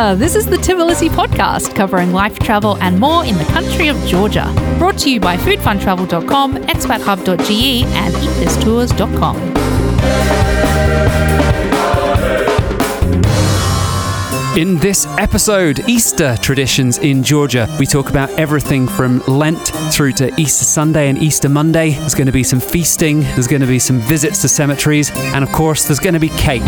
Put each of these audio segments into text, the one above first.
This is the Tbilisi podcast covering life, travel, and more in the country of Georgia. Brought to you by foodfuntravel.com, expathub.ge, and eatthistours.com. In this episode, Easter traditions in Georgia. We talk about everything from Lent through to Easter Sunday and Easter Monday. There's going to be some feasting, there's going to be some visits to cemeteries, and of course, there's going to be cake.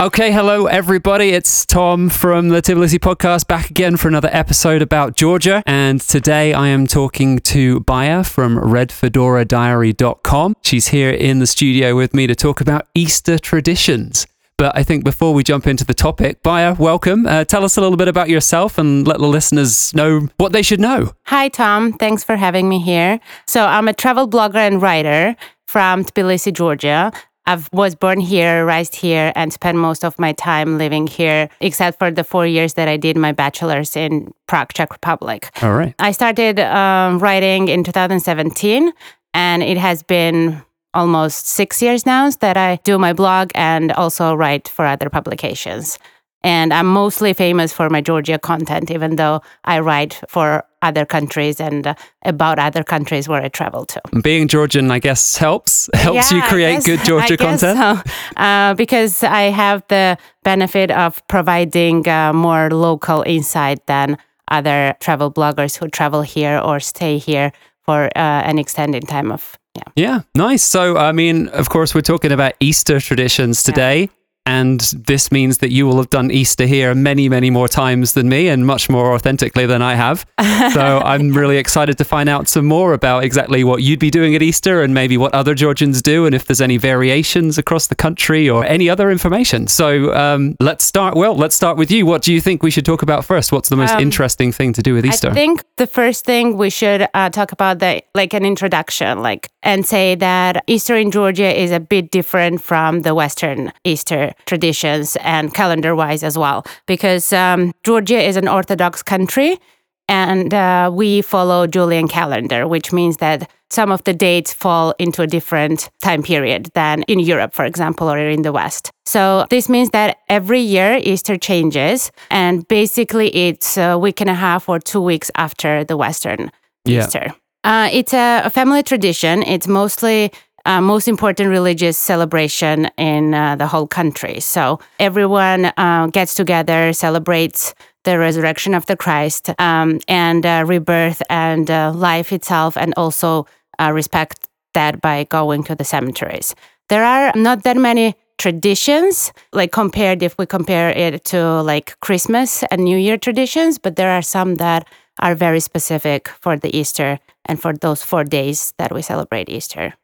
Okay, hello everybody. It's Tom from the Tbilisi podcast back again for another episode about Georgia. And today I am talking to Baia from redfedoradiary.com. She's here in the studio with me to talk about Easter traditions. But I think before we jump into the topic, Baia, welcome. Uh, tell us a little bit about yourself and let the listeners know what they should know. Hi, Tom. Thanks for having me here. So, I'm a travel blogger and writer from Tbilisi, Georgia. I was born here, raised here, and spent most of my time living here, except for the four years that I did my bachelor's in Prague, Czech Republic. All right. I started um, writing in 2017, and it has been almost six years now that I do my blog and also write for other publications. And I'm mostly famous for my Georgia content, even though I write for other countries and uh, about other countries where I travel to. Being Georgian, I guess, helps helps Yeah, you create guess- good Georgia content. so. Uh, because I have the benefit of providing uh, more local insight than other travel bloggers who travel here or stay here for uh, an extended time of yeah. Yeah, nice. So, I mean, of course, we're talking about Easter traditions today. And this means that you will have done Easter here many, many more times than me and much more authentically than I have. so I'm really excited to find out some more about exactly what you'd be doing at Easter and maybe what other Georgians do and if there's any variations across the country or any other information. So um, let's start. Well, let's start with you. What do you think we should talk about first? What's the most Um, interesting thing to do with Easter? I think the first thing we should uh, talk about the like an introduction, like and say that Easter in Georgia is a bit different from the Western Easter traditions and calendar wise as well, because um, Georgia is an Orthodox country. And uh, we follow Julian calendar, which means that some of the dates fall into a different time period than in Europe, for example, or in the West. So this means that every year Easter changes, and basically it's a week and a half or two weeks after the Western Yeah. Easter. Uh, it's a, a family tradition. It's mostly uh, most important religious celebration in uh, the whole country. So everyone uh, gets together, celebrates the resurrection of the Christ um, and uh, rebirth and uh, life itself, and also uh, respect that by going to the cemeteries. There are not that many traditions, like compared if we compare it to like Christmas and New Year traditions, but there are some that are very specific for the Easter and for those four days that we celebrate Easter.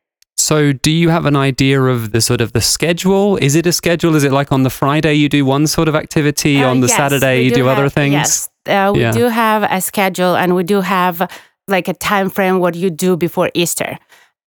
So, do you have an idea of the sort of the schedule? Is it a schedule? Is it like on the Friday you do one sort of activity, Uh, on the yes, Saturday you do, other have- things? Yes, uh, we Yeah. do have a schedule and we do have like a time frame what you do before Easter.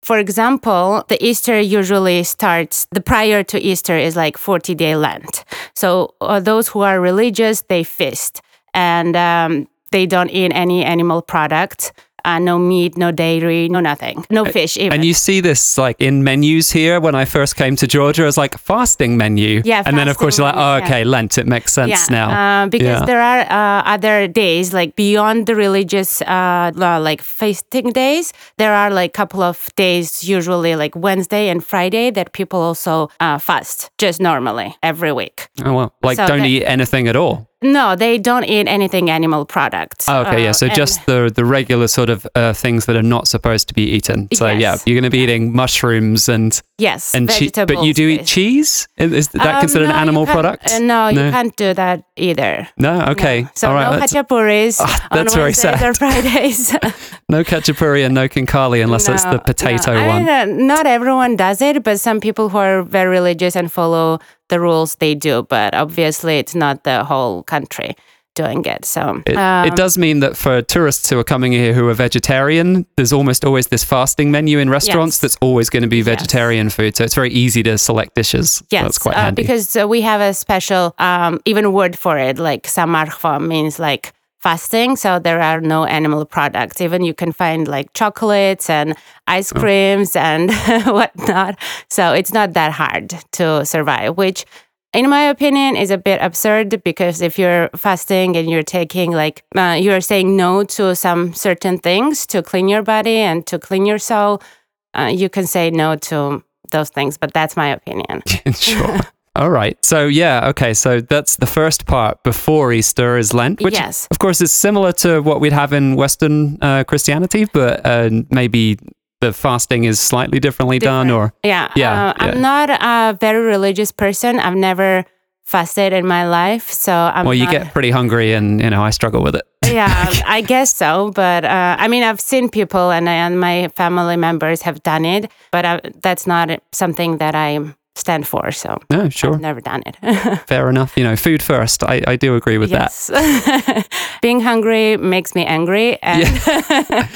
For example, the Easter usually starts the prior to Easter is like 40 day Lent. So uh, those who are religious they feast and um, they don't eat any animal product. Uh, no meat, no dairy, no nothing, no fish even. And you see this like in menus here. When I first came to Georgia, it's like fasting menu. Yeah, And then of course you're like, oh, menu, yeah. okay, Lent. It makes sense now. Uh, because Yeah. there are uh, other days, like beyond the religious, uh, like fasting days, there are like a couple of days, usually like Wednesday and Friday, that people also uh, fast just normally every week. oh well, like so don't that- eat anything at all. No, they don't eat anything animal products. Oh, okay, yeah. Uh, So just the the regular sort of uh, things that are not supposed to be eaten. So yeah, you're going to be eating mushrooms and yes, and cheese. But you do eat cheese. Is that Um, considered no, an animal product? uh, no, you can't do that either. No. Okay. No. So All right. no let's- khachapuris Ah, on that's very sad. or Fridays. No khachapuri and no khinkali unless it's the potato no. One. uh, not everyone does it, but some people who are very religious and follow the rules, they do. But obviously, it's not the whole country doing it. So It, um, it does mean that for tourists who are coming here who are vegetarian, there's almost always this fasting menu in restaurants Yes. that's always going to be Yes. vegetarian food. So it's very easy to select dishes. Yes, That's quite uh, handy. because uh, we have a special um, even word for it. Like samarchva means like fasting, so there are no animal products. Even you can find like chocolates and ice Oh. creams and whatnot. So it's not that hard to survive. Which in my opinion, is a bit absurd because if you're fasting and you're taking like uh, you're saying no to some certain things to clean your body and to clean your soul, uh, you can say no to those things. But that's my opinion. sure. All right. So, yeah, okay. So that's the first part before Easter is Lent, which, Yes. of course, is similar to what we'd have in Western uh, Christianity, but uh, maybe the fasting is slightly differently done or. Yeah. Yeah, uh, I'm not a very religious person. I've never fasted in my life, so I'm. Well, you not- get pretty hungry, and you know I struggle with it. yeah, I guess so. But uh, I mean, I've seen people and, and my family members have done it, but uh, that's not something that I stand for. So No, sure, I've never done it. fair enough. You know, food first. I, I do agree with yes. Being hungry makes me angry, and that.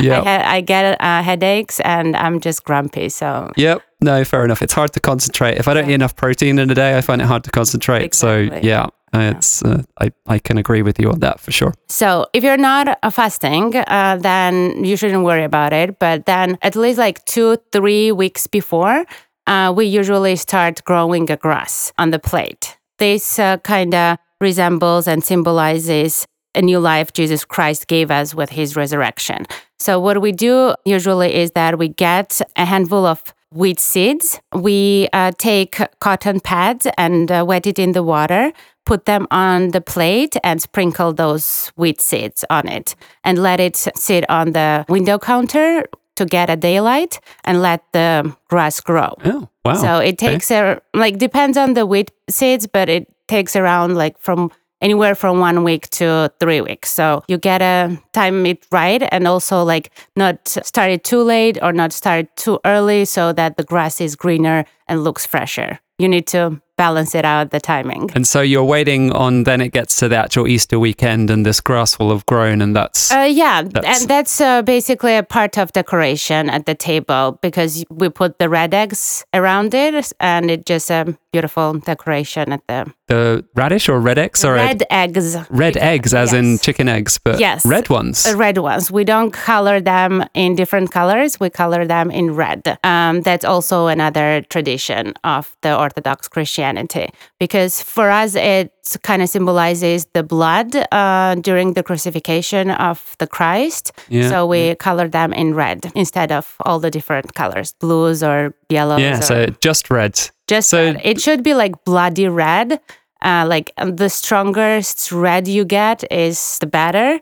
Yeah. I, ha- I get uh, headaches, and I'm just grumpy. So Yep. No, fair enough. It's hard to concentrate. If I don't eat enough protein in a day, I find it hard to concentrate. So yeah, uh, it's uh, I I can agree with you on that for sure. So if you're not uh, fasting, uh, then you shouldn't worry about it. But then at least like two, three weeks before, uh, we usually start growing a grass on the plate. This uh, kind of resembles and symbolizes a new life Jesus Christ gave us with his resurrection. So what we do usually is that we get a handful of wheat seeds. We uh, take cotton pads and uh, wet it in the water, put them on the plate, and sprinkle those wheat seeds on it, and let it sit on the window counter to get a daylight, and let the grass grow. Oh wow. So it Okay. takes a like depends on the wheat seeds, but it takes around like from anywhere from one week to three weeks. So you gotta time it right and also like not start it too late or not start too early so that the grass is greener and looks fresher. You need to balance it out the timing. And so you're waiting on then it gets to the actual Easter weekend and this grass will have grown and that's Uh, yeah, That's- and that's uh, basically a part of decoration at the table because we put the red eggs around it, and it just a beautiful decoration at the the radish or red eggs or red eggs. red eggs as in chicken eggs, but Yes. red ones. Uh, red ones. We don't color them in different colors. We color them in red. Um, that's also another tradition of the Orthodox Christianity because for us it kind of symbolizes the blood uh, during the crucifixion of the Christ. Yeah. So we color them in red instead of all the different colors, blues or yellows. yeah, or so just red. just so- red. It should be like bloody red. Uh, like um, the strongest red you get is the better.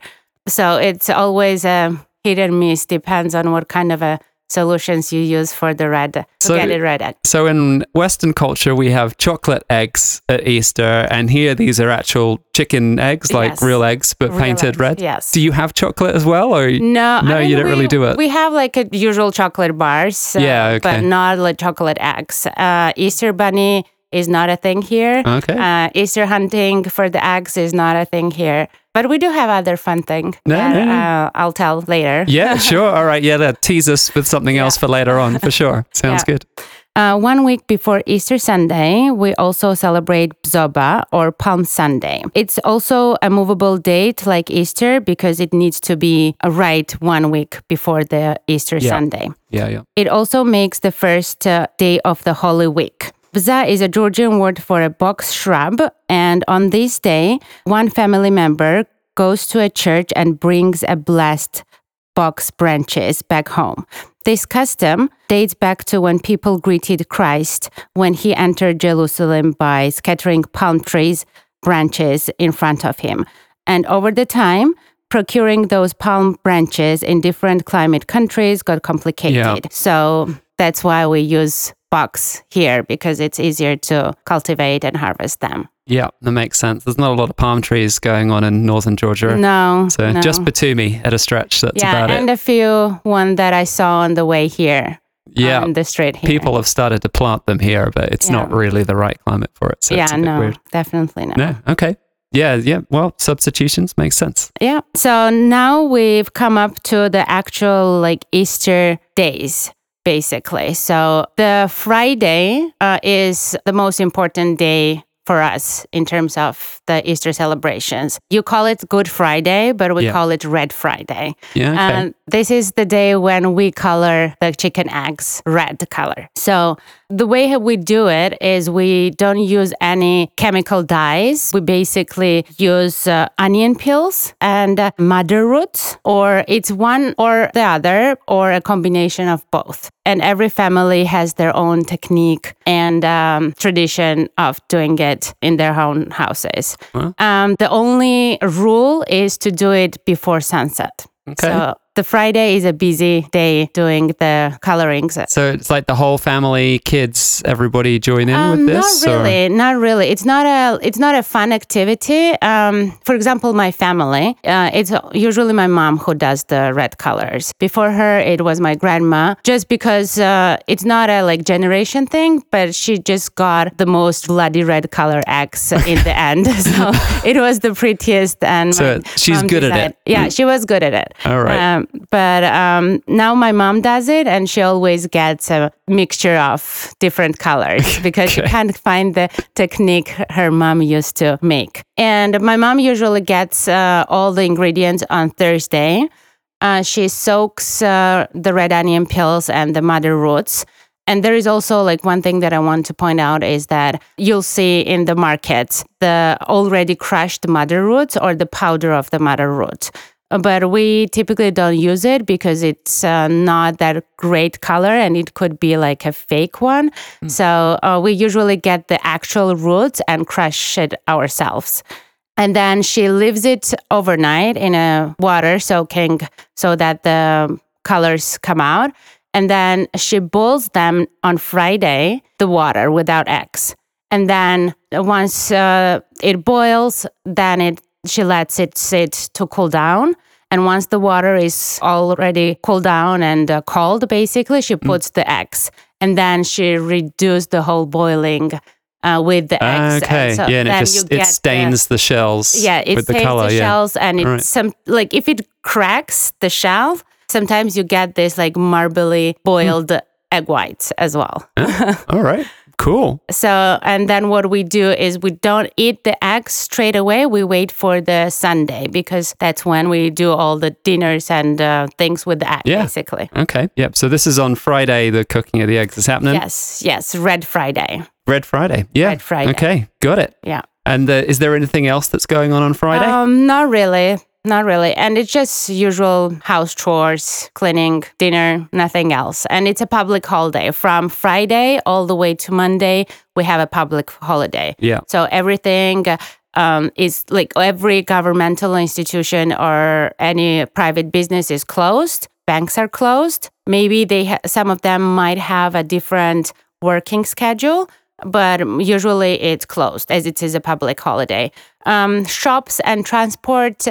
So it's always a hit and miss. Depends on what kind of a solutions you use for the red to So- get it red egg. So in Western culture, we have chocolate eggs at Easter, and here these are actual chicken eggs, like Yes. real eggs, but Real painted eggs, red. yes. Do you have chocolate as well, or No, No, I you don't we- really do it. We have like a usual chocolate bars, uh, Yeah, okay. but not like chocolate eggs. Uh, Easter bunny is not a thing here. Okay. Uh, Easter hunting for the eggs is not a thing here. But we do have other fun thing. No, that, no, no. Uh, I'll tell later. Yeah, sure. All right. Yeah, that tease us with something else for later on, for sure. Sounds Yeah. good. Uh, one week before Easter Sunday, we also celebrate Bzoba or Palm Sunday. It's also a movable date like Easter because it needs to be right one week before the Easter Yeah. Sunday. Yeah, yeah. It also makes the first uh, day of the Holy Week. Bza is a Georgian word for a box shrub, and on this day, one family member goes to a church and brings a blessed box branches back home. This custom dates back to when people greeted Christ when he entered Jerusalem by scattering palm trees branches in front of him. And over the time, procuring those palm branches in different climate countries got complicated. Yeah. So that's why we use box here because it's easier to cultivate and harvest them. Yeah, that makes sense. There's not a lot of palm trees going on in northern Georgia. No. So no. just Batumi at a stretch. That's yeah, about it. and a few one that I saw on the way here. Yeah. on the street here. People have started to plant them here, but it's not really the right climate for it. So yeah, it's a bit no, weird. definitely not. No. Okay. Yeah, yeah. Well, substitutions makes sense. Yeah. So now we've come up to the actual like Easter days, basically. So the Friday uh, is the most important day for us in terms of the Easter celebrations. You call it Good Friday, but we Yeah. call it Red Friday. Yeah. Okay. And this is the day when we color the chicken eggs red color. So the way we do it is we don't use any chemical dyes. We basically use uh, onion peels and uh, madder roots, or it's one or the other, or a combination of both. And every family has their own technique and um, tradition of doing it in their own houses. Um, the only rule is to do it before sunset. Okay. So the Friday is a busy day doing the colorings. So it's like the whole family, kids, everybody join in Um, with this? Not or- really, not really. It's not a it's not a fun activity. Um, for example, my family. Uh, it's usually my mom who does the red colors. Before her, it was my grandma. Just because uh, it's not a like generation thing, but she just got the most bloody red color X in the end. So it was the prettiest, and So she's good at it. Yeah, she was good at it. All right. Um, but um, now my mom does it, and she always gets a mixture of different colors because she can't find the technique her mom used to make. And my mom usually gets uh, all the ingredients on Thursday. Uh, she soaks uh, the red onion peels and the madder roots. And there is also like one thing that I want to point out is that you'll see in the markets the already crushed madder roots or the powder of the madder root. But we typically don't use it because it's uh, not that great color and it could be like a fake one. So uh, we usually get the actual roots and crush it ourselves. And then she leaves it overnight in a water soaking so that the colors come out. And then she boils them on Friday, the water without eggs. And then once uh, it boils, then it she lets it sit to cool down. And once the water is already cooled down and uh, cold, basically, she puts the eggs. And then she reduces the whole boiling uh, with the eggs. Okay. so yeah, and it just it get the- stains the shells yeah, it with the stains color. the yeah. shells, and it's Alright. some like if it cracks the shell, sometimes you get this like marbly boiled egg whites as well. All right. Cool. So, and then what we do is we don't eat the eggs straight away. We wait for the Sunday because that's when we do all the dinners and uh, things with the egg, Yeah. basically. Okay. Yep. So this is on Friday, the cooking of the eggs is happening. Yes, yes, Red Friday. Red Friday. Yeah. Red Friday. Okay. Got it. Yeah. And uh, is there anything else that's going on on Friday? Um, not really. Not really. And it's just usual house chores, cleaning, dinner, nothing else. And it's a public holiday. From Friday all the way to Monday, we have a public holiday. yeah. So everything um, is like every governmental institution or any private business is closed. Banks are closed. Maybe they ha- some of them might have a different working schedule, but usually it's closed as it is a public holiday. Um, shops and transport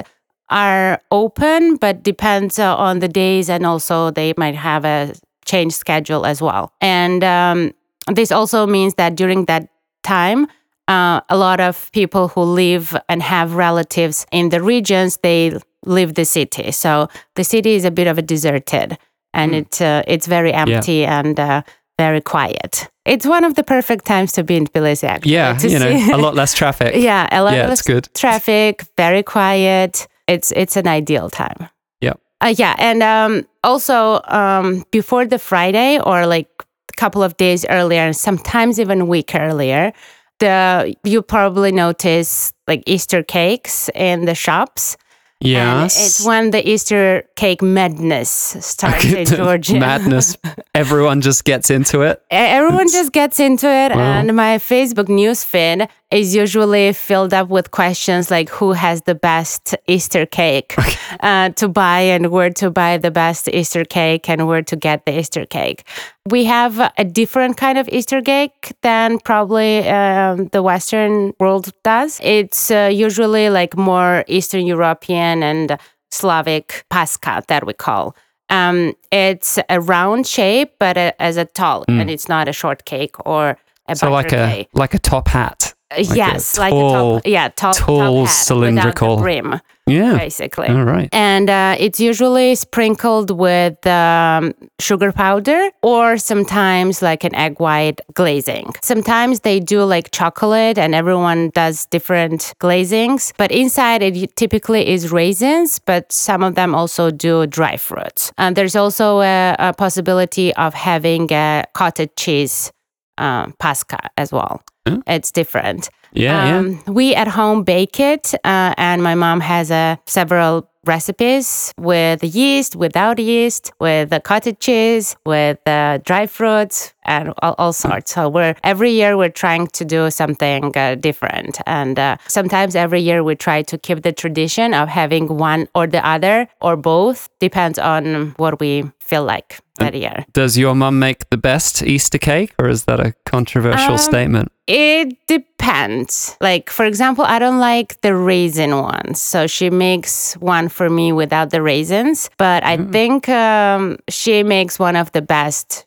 are open, but depends uh, on the days, and also they might have a change schedule as well. And um, this also means that during that time, uh, a lot of people who live and have relatives in the regions they leave the city. So the city is a bit of a deserted, and it uh, it's very empty and uh, very quiet. It's one of the perfect times to be in Tbilisi. Actually, Yeah. You know, a lot less traffic. yeah, a lot Yeah, it's good. traffic, very quiet. It's it's an ideal time. Yeah. Uh, yeah, and um, also um, before the Friday or like a couple of days earlier, and sometimes even a week earlier, the you probably notice like Easter cakes in the shops. And Yes. it's when the Easter cake madness starts in Georgia. Madness. Everyone just gets into it. Everyone just gets into it, Wow. and my Facebook news feed is usually filled up with questions like who has the best Easter cake uh, to buy, and where to buy the best Easter cake, and where to get the Easter cake. We have a different kind of Easter cake than probably um, the Western world does. It's uh, usually like more Eastern European and Slavic pasca that we call. Um, it's a round shape, but a, as a tall, and it's not a short cake or a. So like a like a top hat. cake. a yes, like a tall- top, yeah, tall, tall top hat cylindrical- brim. Yeah. basically. All right. And uh, it's usually sprinkled with um, sugar powder or sometimes like an egg white glazing. Sometimes they do like chocolate and everyone does different glazings, but inside it typically is raisins, but some of them also do dry fruits. And there's also a, a possibility of having a cottage cheese um, pasca as well. It's different. Yeah, yeah. Um, We at home bake it, uh, and my mom has uh, several recipes with yeast, without yeast, with the cottage cheese, with uh, dry fruits, and all, all sorts. So we're every year we're trying to do something uh, different, and uh, sometimes every year we try to keep the tradition of having one or the other or both. Depends on what we feel like that year. Does your mum make the best Easter cake, or is that a controversial Um, statement? It depends. Like, for example, I don't like the raisin ones. So she makes one for me without the raisins. But I think um, she makes one of the best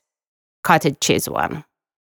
cottage cheese one.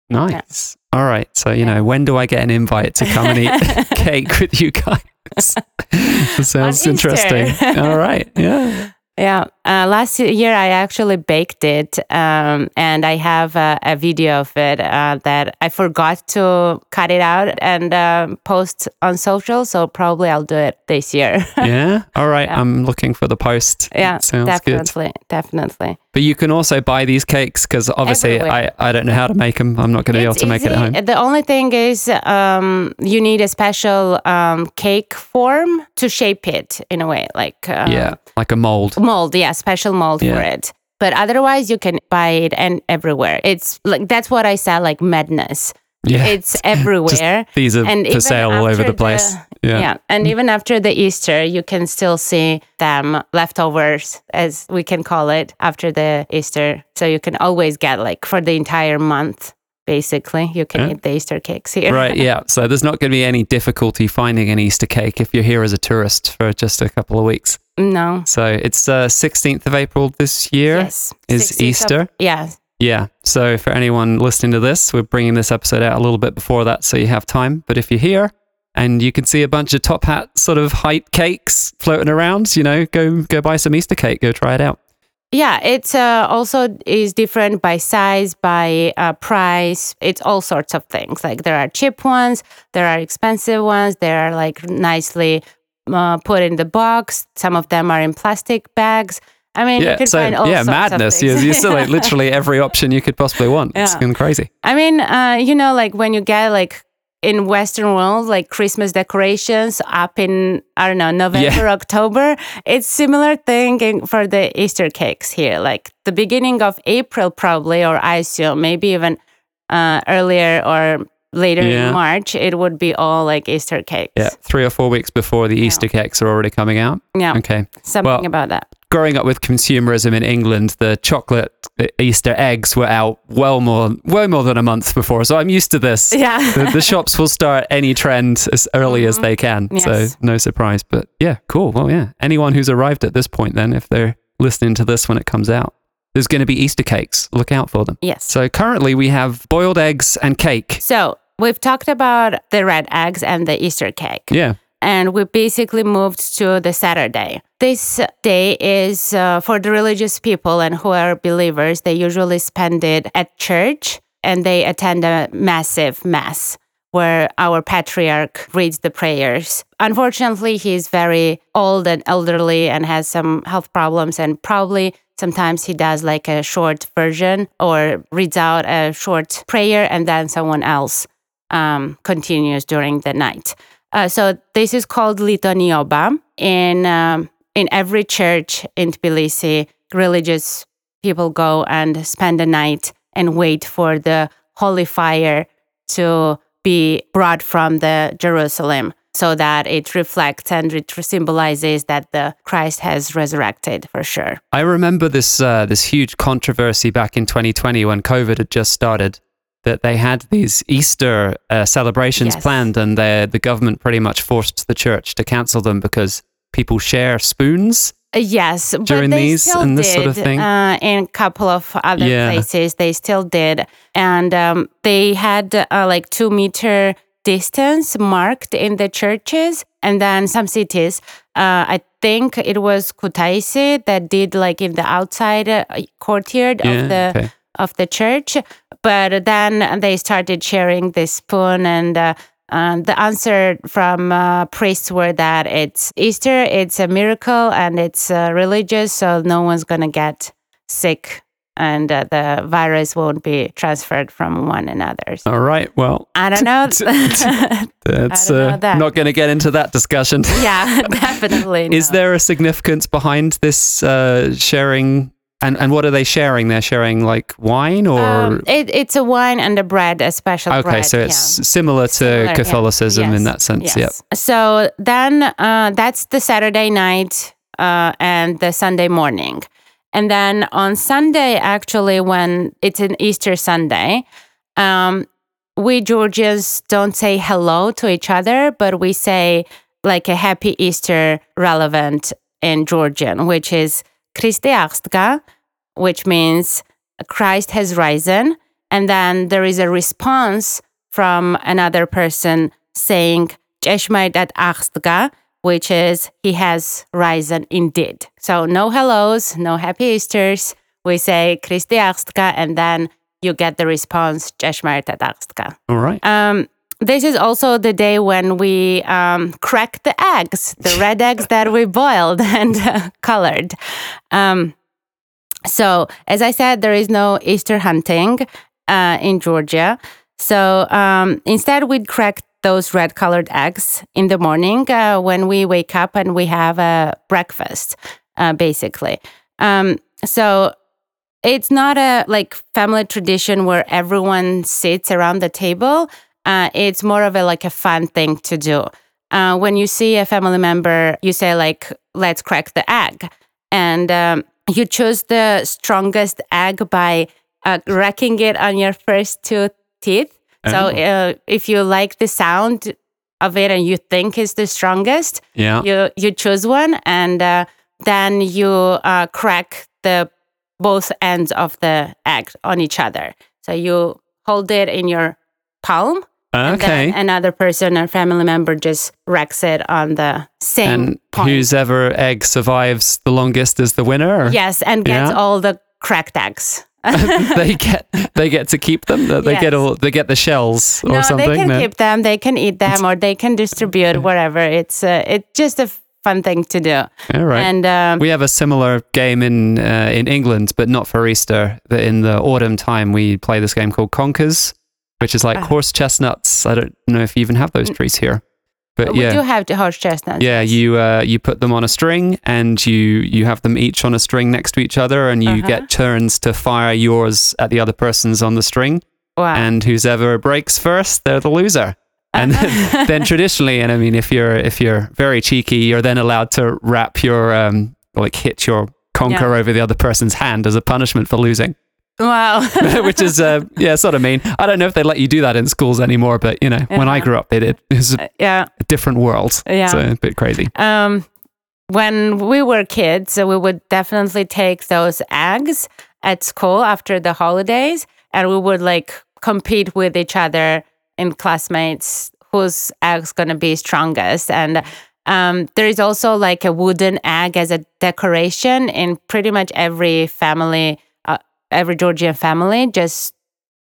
Nice. All right. So, you know, when do I get an invite to come and eat cake with you guys? sounds interesting. All right. Yeah. Yeah. Uh, last year, I actually baked it, um, and I have a, a video of it uh, that I forgot to cut it out and um post on social. So probably I'll do it this year. Yeah. All right. Yeah. I'm looking for the post. yeah, Sounds good. definitely, definitely. But you can also buy these cakes because obviously Everywhere. I, I don't know how to make them. I'm not going to be able to make it at home. The only thing is, um, you need a special um, cake form to shape it in a way, like um, yeah. Like a mold. mold. Yeah, special mold for it. But otherwise, you can buy it and everywhere. It's like that's what I said, like madness. Yeah. It's everywhere. These are and for sale all over the place. yeah. yeah. and even after the Easter, you can still see them leftovers, as we can call it, after the Easter. So you can always get like for the entire month, basically, you can Yeah. eat the Easter cakes here. Right, yeah. So there's not going to be any difficulty finding an Easter cake if you're here as a tourist for just a couple of weeks. No. So it's uh, 16th of April this year Yes. is 16th of- Easter. yeah. Yeah. So for anyone listening to this, we're bringing this episode out a little bit before that so you have time. But if you're here and you can see a bunch of top hat sort of height cakes floating around, you know, go go buy some Easter cake, go try it out. Yeah, it's uh, also is different by size, by uh, price. It's all sorts of things. Like there are cheap ones, there are expensive ones. There are like nicely uh, put in the box. Some of them are in plastic bags. I mean, you Yeah. can So find all yeah, sorts of madness. You, things. you still like literally every option you could possibly want. It's Yeah. going crazy. I mean, uh, you know, like when you get like in Western world, like Christmas decorations up in I don't know November, October. It's similar thing for the Easter cakes here. Like the beginning of April, probably, or I assume maybe even uh, earlier or later Yeah. in March, it would be all like Easter cakes. Yeah. Three or four weeks before the Easter cakes are already coming out. Yeah, Okay. something Well, about that. growing up with consumerism in England, the chocolate uh, Easter eggs were out well more, way more than a month before. So I'm used to this. Yeah. the, the shops will start any trend as early as mm-hmm. they can. Yes. So no surprise. But yeah, cool. Well, yeah. Anyone who's arrived at this point, then, if they're listening to this when it comes out, there's going to be Easter cakes. Look out for them. yes. So currently we have boiled eggs and cake. So we've talked about the red eggs and the Easter cake. Yeah. and we basically moved to the Saturday. This day is uh, for the religious people and who are believers. They usually spend it at church and they attend a massive mass where our patriarch reads the prayers. Unfortunately, he's very old and elderly and has some health problems, and probably sometimes he does like a short version or reads out a short prayer and then someone else um, continues during the night. Uh, so this is called litonioba. In um, in every church in Tbilisi, religious people go and spend the night and wait for the holy fire to be brought from the Jerusalem, so that it reflects and it symbolizes that the Christ has resurrected for sure. I remember this uh, this huge controversy back in 2020 when COVID had just started. That they had these Easter uh, celebrations Yes. planned, and the the government pretty much forced the church to cancel them because people share spoons. Uh, Yes, During but they these still and did this sort of thing? Uh, in a couple of other Yeah. places. They still did, and um, they had uh, like two meter distance marked in the churches, and then some cities. Uh, I think it was Kutaisi that did like in the outside uh, courtyard Yeah, of the okay. Of the church. But then they started sharing this spoon, and uh, uh, the answer from uh, priests were that it's Easter, it's a miracle, and it's uh, religious, so no one's gonna get sick, and uh, the virus won't be transferred from one another. So All right. Well, I don't know. that's uh, that. not going to get into that discussion. yeah, definitely. Is no. there a significance behind this uh, sharing? And and what are they sharing? They're sharing like wine or Um, it, it's a wine and a bread, a special okay, bread. so yeah. it's similar to Similar, yeah. Catholicism in that sense. Yep. So then uh, that's the Saturday night uh, and the Sunday morning. And then on Sunday, actually, when it's an Easter Sunday, um, we Georgians don't say hello to each other, but we say like a happy Easter relevant in Georgian, which is Christearska, which means Christ has risen. And then there is a response from another person saying, which is he has risen indeed. So no hellos, no happy Easters. We say Christi Achstga, and then you get the response, Jeshmedat Achstga. All right. Um, this is also the day when we um, crack the eggs, the red eggs that we boiled and uh, colored. Um, so, as I said, there is no Easter hunting uh, in Georgia. So, um, instead, we'd crack those red colored eggs in the morning uh, when we wake up and we have a breakfast, uh, basically. Um, so, it's not a like family tradition where everyone sits around the table. Uh, it's more of a like a fun thing to do. Uh, when you see a family member, you say like, "Let's crack the egg," and um, you choose the strongest egg by uh, cracking it on your first two teeth. So Oh. uh, if you like the sound of it and you think it's the strongest, Yeah. you you choose one and uh, then you uh, crack the both ends of the egg on each other. So you hold it in your palm. And Okay. then another person or family member just wrecks it on the same And point. whose ever egg survives the longest is the winner. yes, and gets Yeah. all the cracked eggs. they get they get to keep them. They get all they get the shells or no, something. they can no? keep them. They can eat them, or they can distribute whatever. It's uh, it's just a fun thing to do. All right. And um, we have a similar game in uh, in England, but not for Easter. In the autumn time we play this game called Conkers, which is like Ah. horse chestnuts. I don't know if you even have those trees here, but we yeah, do have the horse chestnuts. yeah. You uh, you put them on a string, and you you have them each on a string next to each other, and you Uh-huh. get turns to fire yours at the other person's on the string, Wow. and whoever breaks first, they're the loser. And then, then traditionally, and I mean, if you're if you're very cheeky, you're then allowed to wrap your um like hit your conker over the other person's hand as a punishment for losing, wow. which is uh yeah sort of mean. I don't know if they let you do that in schools anymore, but you know, when I grew up, they did. It was a yeah. different world. Yeah. so a bit crazy. Um, when we were kids, we would definitely take those eggs at school after the holidays, and we would like compete with each other in classmates whose egg's gonna be strongest. And um, there is also like a wooden egg as a decoration in pretty much every family, uh, every Georgian family, just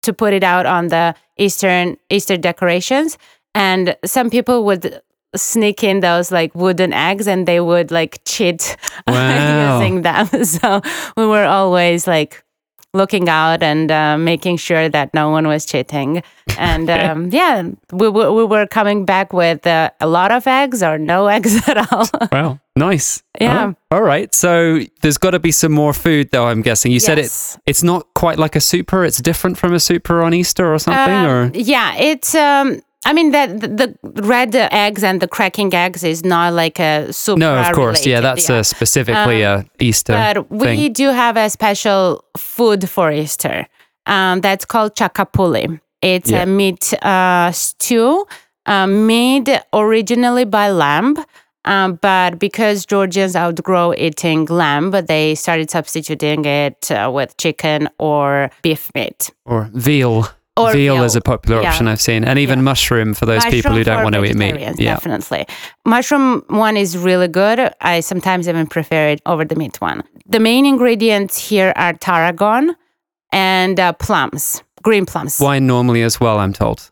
to put it out on the Eastern Easter decorations. And some people would sneak in those like wooden eggs and they would like cheat Wow. using them. So we were always like looking out and uh, making sure that no one was cheating. And um, yeah, we, were- we were coming back with uh, a lot of eggs or no eggs at all. Wow, nice. Yeah. Oh, all right. So there's got to be some more food, though. I'm guessing you said it. It's not quite like a supra. It's different from a supra on Easter or something. Um, or yeah, it's um I mean that the, the red eggs and the cracking eggs is not like a supra no, of course. Yeah, that's yeah. Uh, specifically a Easter But we thing. do have a special food for Easter. Um, that's called chakapuli. It's Yeah. a meat uh, stew uh, made originally by lamb. Um, but because Georgians outgrow eating lamb, they started substituting it uh, with chicken or beef meat. or veal. Or veal, is a popular Yeah. option I've seen, and even Yeah. mushroom for those people who don't want to eat meat. Yeah. Definitely. Mushroom one is really good. I sometimes even prefer it over the meat one. The main ingredients here are tarragon and uh, plums, green plums. Wine normally as well, I'm told.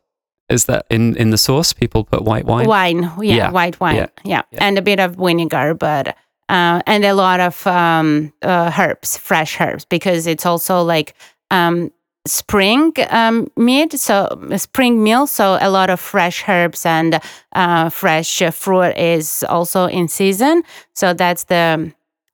Is that in, in the sauce? People put white wine. Wine, yeah, Yeah, white wine, yeah, yeah, and a bit of vinegar, but uh, and a lot of um, uh, herbs, fresh herbs, because it's also like um, spring um, meat, so spring meal. So a lot of fresh herbs and uh, fresh fruit is also in season. So that's the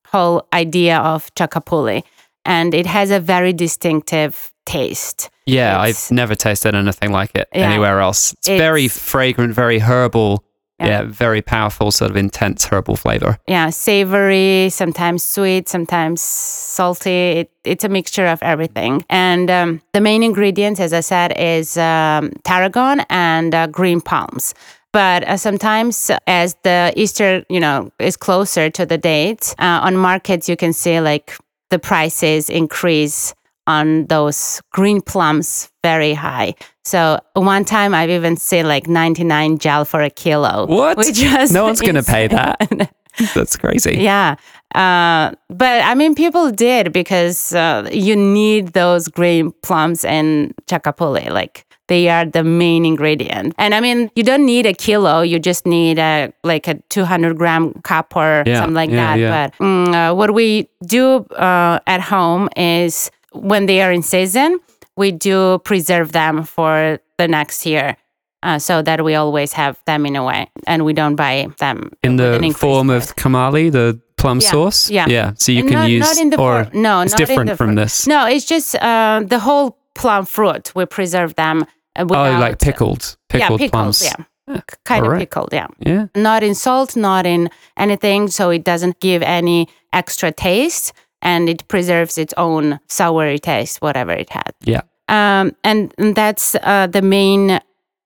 whole idea of chakapuli, and it has a very distinctive taste. Yeah, It's- I've never tasted anything like it Yeah. anywhere else. It's, It's- very fragrant, very herbal. Yeah. Yeah. very powerful, sort of intense herbal flavor. yeah, savory, sometimes sweet, sometimes salty. It, it's a mixture of everything. And um, the main ingredients, as I said, is um, tarragon and uh, green palms. But uh, sometimes, as the Easter, you know, is closer to the date, uh, on markets you can see like the prices increase on those green plums very high. So one time I've even seen like 99 gel for a kilo. What? Which was No one's gonna pay that. That's crazy. Yeah. Uh, but I mean, people did because uh, you need those green plums in chakapuli. Like they are the main ingredient. And I mean, you don't need a kilo. You just need a like a 200 gram cup or Yeah, something like yeah, that. yeah. But mm, uh, what we do uh, at home is when they are in season, we do preserve them for the next year. Uh, so that we always have them in a way, and we don't buy them In the form price. of tkemali, the plum Yeah, sauce. yeah. Yeah. So you And can not, use not in the or for- no, it's different from fr- this. No, it's just uh, the whole plum fruit. We preserve them. Uh, oh, without, like pickled, pickled yeah, pickled, plums. yeah, kind alright. of pickled, yeah. Yeah. Not in salt, not in anything, so it doesn't give any extra taste, and it preserves its own soury taste, whatever it had. Yeah. Um, and and that's uh, the main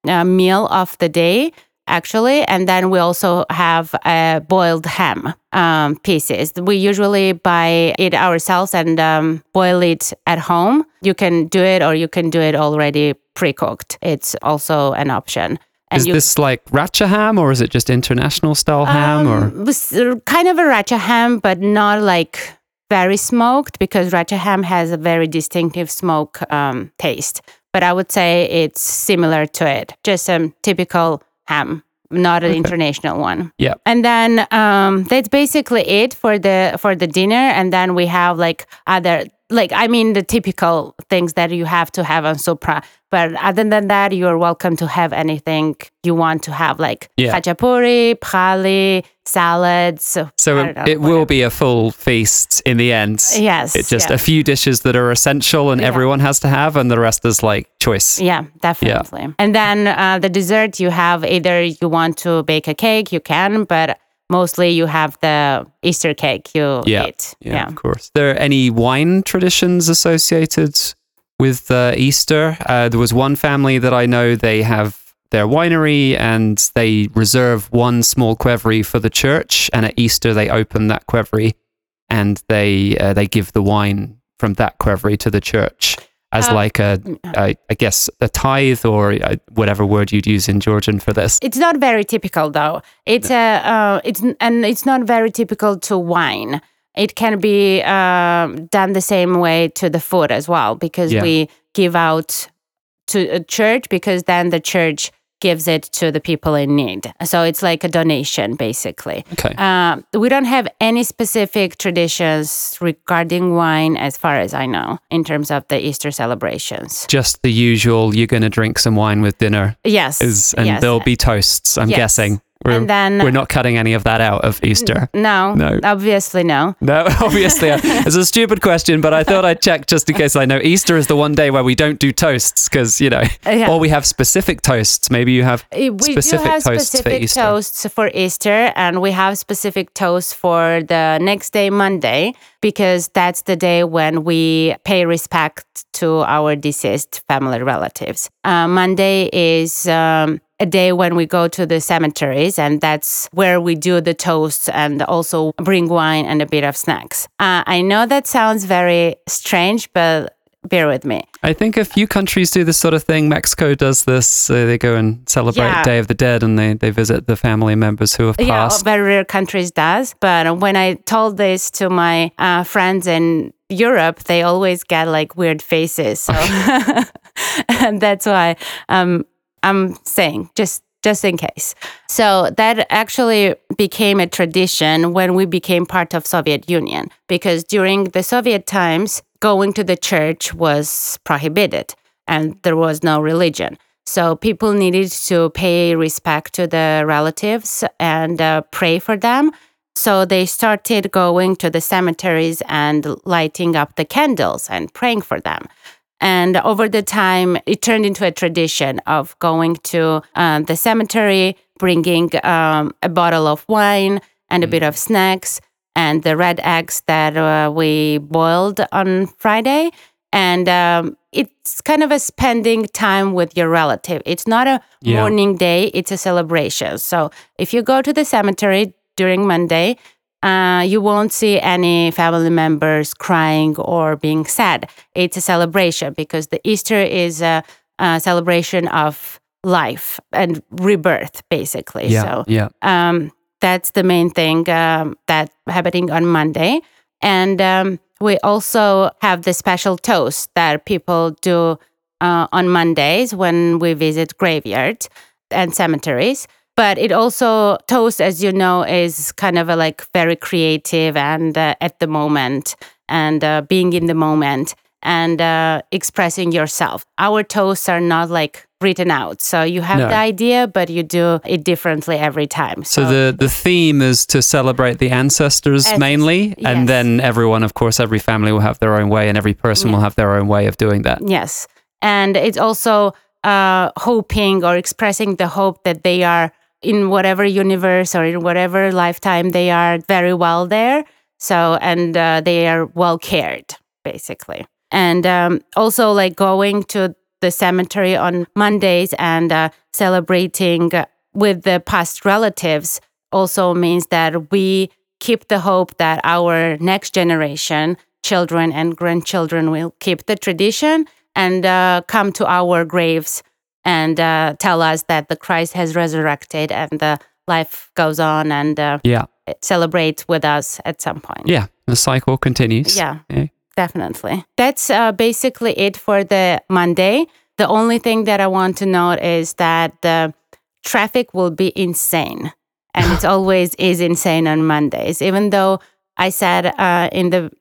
uh, meal of the day, actually. And then we also have uh, boiled ham um, pieces. We usually buy it ourselves and um, boil it at home. You can do it, or you can do it already pre-cooked. It's also an option. And Is you this like racha ham or is it just international style ham or um, kind of a racha ham, but not like very smoked because racha ham has a very distinctive smoke um, taste. But I would say it's similar to it, just a typical ham, not an Okay. international one. Yeah. And then um, that's basically it for the for the dinner. And then we have like other like I mean the typical things that you have to have on supra. But other than that, you're welcome to have anything you want to have, like Yeah. khachapuri, pkhali, salads. So, So it, know, it will be a full feast in the end. Yes, It's just yeah. a few dishes that are essential and Yeah. everyone has to have, and the rest is like choice. Yeah, definitely. And then uh, the dessert, you have either you want to bake a cake, you can, but mostly you have the Easter cake you Yeah. eat. Yeah, yeah, of course. There are any wine traditions associated with uh, Easter? Uh, there was one family that I know they have their winery and they reserve one small qvevri for the church, and at Easter they open that qvevri and they uh, they give the wine from that qvevri to the church as Uh, like a, a I guess a tithe or uh, whatever word you'd use in Georgian for this. It's not very typical though. It's a uh, it's and it's not very typical to wine. It can be um, done the same way to the food as well because Yeah. we give out to a church because then the church gives it to the people in need. So it's like a donation basically. Okay. Uh, we don't have any specific traditions regarding wine, as far as I know, in terms of the Easter celebrations. Just the usual. You're going to drink some wine with dinner. Yes, is and yes. there'll be toasts. I'm Yes. guessing we're And then- we're not cutting any of that out of Easter. no, No. obviously no. No, obviously, it's a stupid question, but I thought I'd check just in case I know. Easter is the one day where we don't do toasts because you know, Yeah. or we have specific toasts. Maybe you have Uh, We specific do have toasts specific for Easter. toasts for Easter, and we have specific toasts for the next day, Monday, because that's the day when we pay respect to our deceased family relatives. Uh, Monday is. Um, a day when we go to the cemeteries, and that's where we do the toasts and also bring wine and a bit of snacks. Uh, I know that sounds very strange, but bear with me. I think a few countries do this sort of thing. Mexico does this. Uh, they go and celebrate Yeah. Day of the Dead and they, they visit the family members who have passed. Yeah, very rare countries does. But when I told this to my uh, friends in Europe, they always get like weird faces. So and that's why um, I'm saying just just in case. So that actually became a tradition when we became part of Soviet Union because during the Soviet times going to the church was prohibited and there was no religion. So people needed to pay respect to the relatives and uh, pray for them. So they started going to the cemeteries and lighting up the candles and praying for them. And over the time, it turned into a tradition of going to uh, the cemetery, bringing um, a bottle of wine and a bit of snacks and the red eggs that uh, we boiled on Friday. And um, it's kind of a spending time with your relative. It's not a Yeah. mourning day, it's a celebration. So if you go to the cemetery during Monday, uh, you won't see any family members crying or being sad. It's a celebration because the Easter is a, a celebration of life and rebirth, basically. yeah. So yeah. um, that's the main thing um, that happening on Monday. And um, we also have the special toast that people do uh, on Mondays when we visit graveyards and cemeteries. But it also toast, as you know, is kind of a like very creative and uh, at the moment and uh, being in the moment and uh, expressing yourself. Our toasts are not like written out, so you have No. the idea, but you do it differently every time. So the, the theme is to celebrate the ancestors Yes. mainly, and then everyone, of course, every family will have their own way, and every person will have their own way of doing that. Yes. And it's also uh, hoping or expressing the hope that they are in whatever universe or in whatever lifetime they are very well there. So, and uh, they are well cared, basically. And um, also, like going to the cemetery on Mondays and uh, celebrating with the past relatives also means that we keep the hope that our next generation, children and grandchildren, will keep the tradition and uh, come to our graves and uh, tell us that the Christ has resurrected and the life goes on and uh, Yeah. celebrate with us at some point. Yeah. The cycle continues. Yeah. Yeah. Definitely. That's uh, basically it for the Monday. The only thing that I want to note is that the traffic will be insane. And it always is insane on Mondays, even though I said uh, in the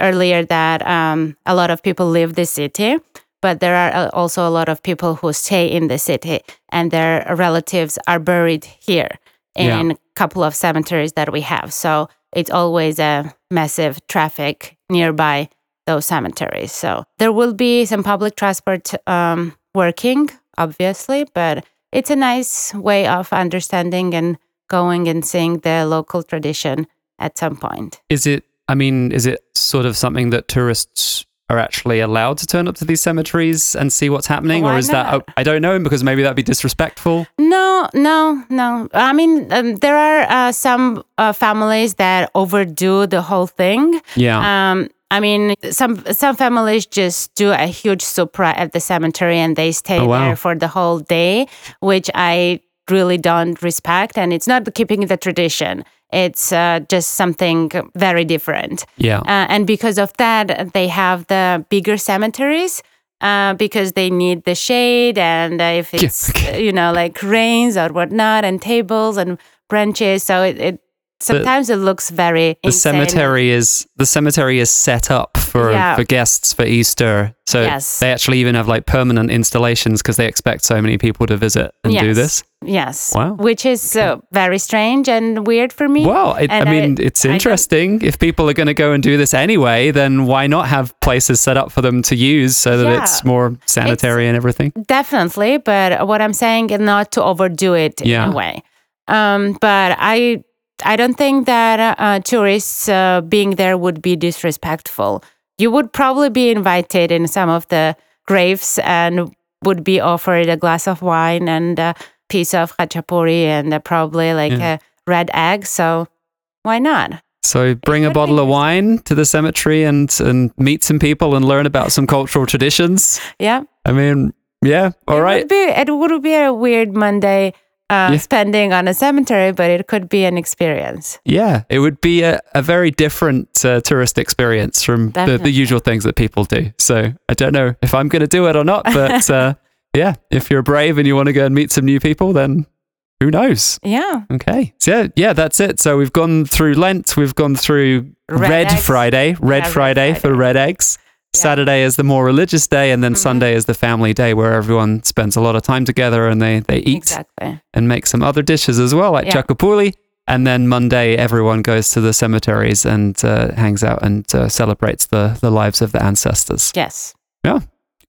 earlier that um, a lot of people leave the city, but there are uh, also a lot of people who stay in the city and their relatives are buried here Yeah. in a couple of cemeteries that we have. So it's always a massive traffic nearby those cemeteries. So there will be some public transport um, working, obviously, but it's a nice way of understanding and going and seeing the local tradition at some point. Is it, I mean, is it sort of something that tourists are actually allowed to turn up to these cemeteries and see what's happening? or Why is that, not? I don't know, because maybe that'd be disrespectful. No, no, no. I mean, um, there are uh, some uh, families that overdo the whole thing. Yeah. Um, I mean, some some families just do a huge supra at the cemetery and they stay Oh, wow. there for the whole day, which I really don't respect. And it's not keeping the tradition; it's uh, just something very different. yeah. Uh, and because of that, they have the bigger cemeteries uh, because they need the shade. And uh, if it's, you know, like rains or whatnot, and tables and branches. So it, it sometimes it looks very the insane. cemetery is the cemetery is set up for Yeah. for guests for Easter. So Yes. they actually even have like permanent installations because they expect so many people to visit and do this. Yes. Wow. Which is uh, very strange and weird for me. Well, it, I I- mean, it's interesting. If people are going to go and do this anyway, then why not have places set up for them to use so that Yeah. it's more sanitary and everything? Definitely, but what I'm saying is not to overdo it Yeah. in a way. Um, but I, I don't think that uh, tourists uh, being there would be disrespectful. You would probably be invited in some of the graves and would be offered a glass of wine and a piece of khachapuri and uh, probably like Yeah. a red egg. So why not? So bring a bottle of wine to the cemetery and and meet some people and learn about some cultural traditions. Yeah. I mean, yeah, all it right. Would be, it would be a weird Monday uh, Yeah. spending on a cemetery, but it could be an experience. Yeah, it would be a, a very different uh, tourist experience from the, the usual things that people do. So I don't know if I'm going to do it or not, but uh, yeah, if you're brave and you want to go and meet some new people, then who knows? Yeah. Okay. So yeah, yeah, that's it. So we've gone through Lent, we've gone through Red Red. Friday, Red Yeah, Red Friday for Friday. red eggs. Yeah. Mm-hmm. Saturday is the more religious day, and then Sunday is the family day where everyone spends a lot of time together and they, they eat Exactly. and make some other dishes as well, like Yeah. chakapuli. And then Monday, everyone goes to the cemeteries and uh, hangs out and uh, celebrates the, the lives of the ancestors. Yes. Yeah.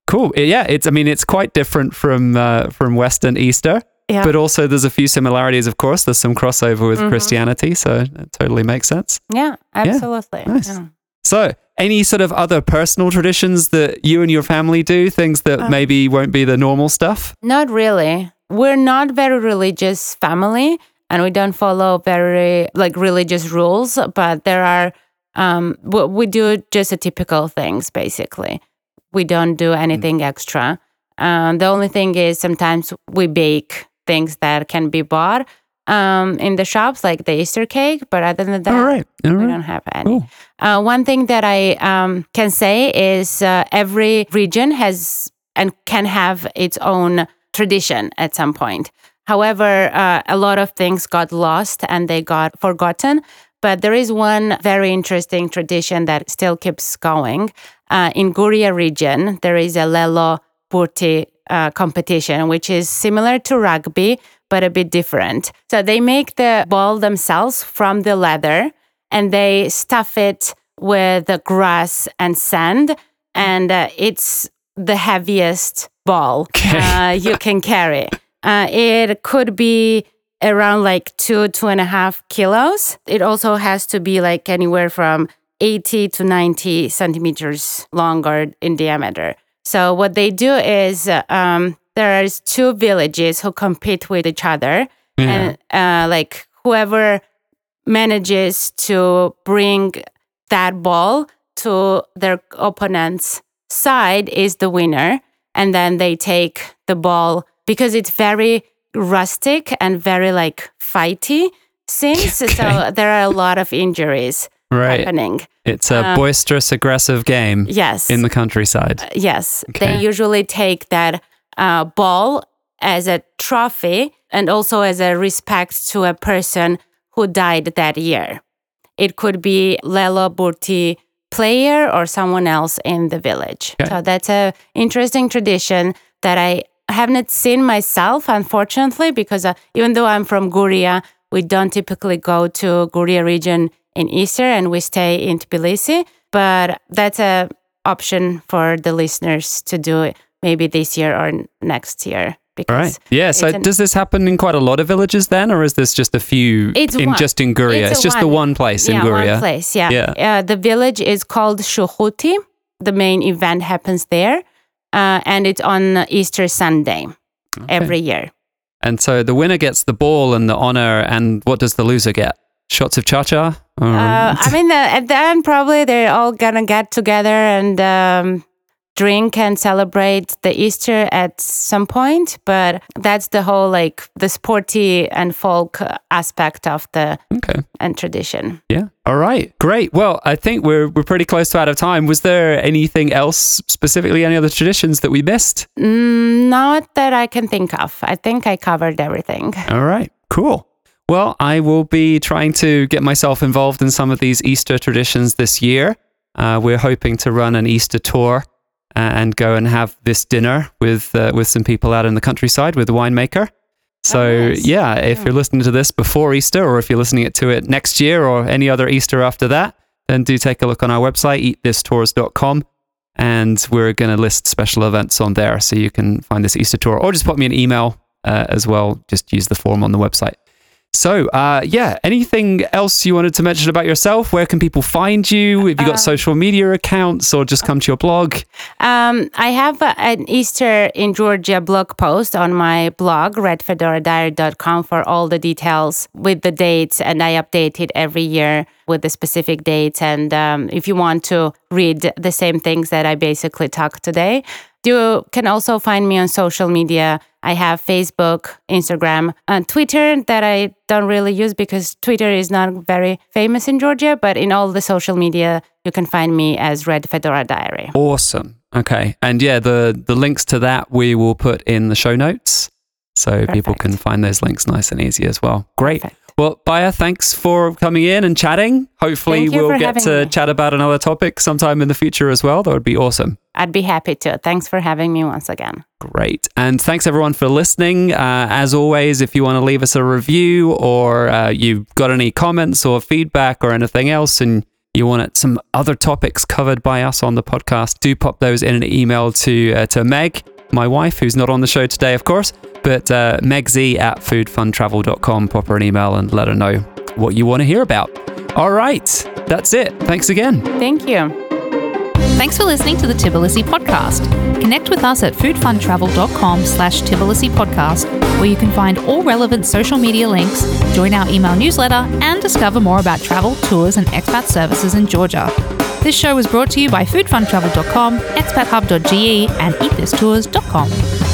Cool. Yeah, it's. I mean, it's quite different from uh, from Western Easter, Yeah. but also there's a few similarities. Of course, there's some crossover with Mhm. Christianity, so it totally makes sense. yeah. Absolutely. Nice. Yeah. So, any sort of other personal traditions that you and your family do? Things that Um, maybe won't be the normal stuff. Not really. We're not very religious family and we don't follow very like religious rules, but there are um we, we do just the typical things basically. We don't do anything extra. Um the only thing is sometimes we bake things that can be bought um in the shops like the Easter cake, but other than that All right. All we right. don't have any. Cool. Uh, one thing that I um, can say is uh, every region has and can have its own tradition at some point. However, uh, a lot of things got lost and they got forgotten. But there is one very interesting tradition that still keeps going. Uh, in Guria region, there is a Lelo Burti uh, competition, which is similar to rugby, but a bit different. So they make the ball themselves from the leather and they stuff it with the grass and sand and uh, it's the heaviest ball Okay. uh, you can carry uh, it could be around like two two and a half kilos it also has to be like anywhere from 80 to 90 centimeters longer in diameter so what they do is uh, um, there is two villages who compete with each other Yeah. and uh, like whoever manages to bring that ball to their opponent's side is the winner and then they take the ball because it's very rustic and very like fighty scenes so there are a lot of injuries right. happening It's a uh, boisterous, aggressive game yes in the countryside. Yes, Okay. they usually take that uh, ball as a trophy and also as a respect to a person who died that year. It could be Lelo Burti player or someone else in the village. Okay. So that's a interesting tradition that I haven't seen myself, unfortunately, because uh, even though I'm from Guria, we don't typically go to Guria region in Easter and we stay in Tbilisi. But that's a option for the listeners to do it maybe this year or next year. All Because right. Yeah. So an- does this happen in quite a lot of villages then, or is this just a few It's in one. just in Guria? It's It's, just the one. one place in yeah, Guria. one place. Yeah. Yeah. Uh, the village is called Shukhuti. The main event happens there. Uh, and it's on Easter Sunday every year. And so the winner gets the ball and the honor, and what does the loser get? Shots of chacha? Uh, I mean, uh, at the end, probably they're all gonna get together and um, drink and celebrate the Easter at some point. But that's the whole like the sporty and folk aspect of the okay. and tradition. Yeah. All right. Great. Well, I think we're we're pretty close to out of time. Was there anything else specifically, any other traditions that we missed? Mm, not that I can think of. I think I covered everything. All right, cool. Well, I will be trying to get myself involved in some of these Easter traditions this year. Uh, we're hoping to run an Easter tour and go and have this dinner with uh, with some people out in the countryside with the winemaker. So Oh, nice. yeah, if you're listening to this before Easter, or if you're listening to it next year, or any other Easter after that, then do take a look on our website, eatthistours.com. And we're going to list special events on there so you can find this Easter tour, or just put me an email uh, as well. Just use the form on the website. So, uh, yeah, anything else you wanted to mention about yourself? Where can people find you? Have you got Uh, social media accounts or just come to your blog? Um, I have a, an Easter in Georgia blog post on my blog, redfedoradiary.com, for all the details with the dates. And I update it every year with the specific dates. And um, if you want to read the same things that I basically talked today, you can also find me on social media. I have Facebook, Instagram, and Twitter that I don't really use because Twitter is not very famous in Georgia. But in all the social media, you can find me as Red Fedora Diary. Awesome. Okay. And yeah, the, the links to that we will put in the show notes so people can find those links nice and easy as well. Great. Perfect. Well, Baia, thanks for coming in and chatting. Hopefully, we'll get to me. chat about another topic sometime in the future as well. That would be awesome. I'd be happy to. Thanks for having me once again. Great. And thanks everyone for listening. Uh, as always, if you want to leave us a review or uh, you've got any comments or feedback or anything else and you want some other topics covered by us on the podcast, do pop those in an email to, uh, to Meg, my wife, who's not on the show today, of course, but uh, megz at foodfuntravel.com. Pop her an email and let her know what you want to hear about. All right. That's it. Thanks again. Thank you. Thanks for listening to the Tbilisi podcast. Connect with us at foodfuntravel.com slash Tbilisi podcast, where you can find all relevant social media links, join our email newsletter, and discover more about travel, tours, and expat services in Georgia. This show was brought to you by foodfuntravel.com, expathub.ge, and eatthistours.com.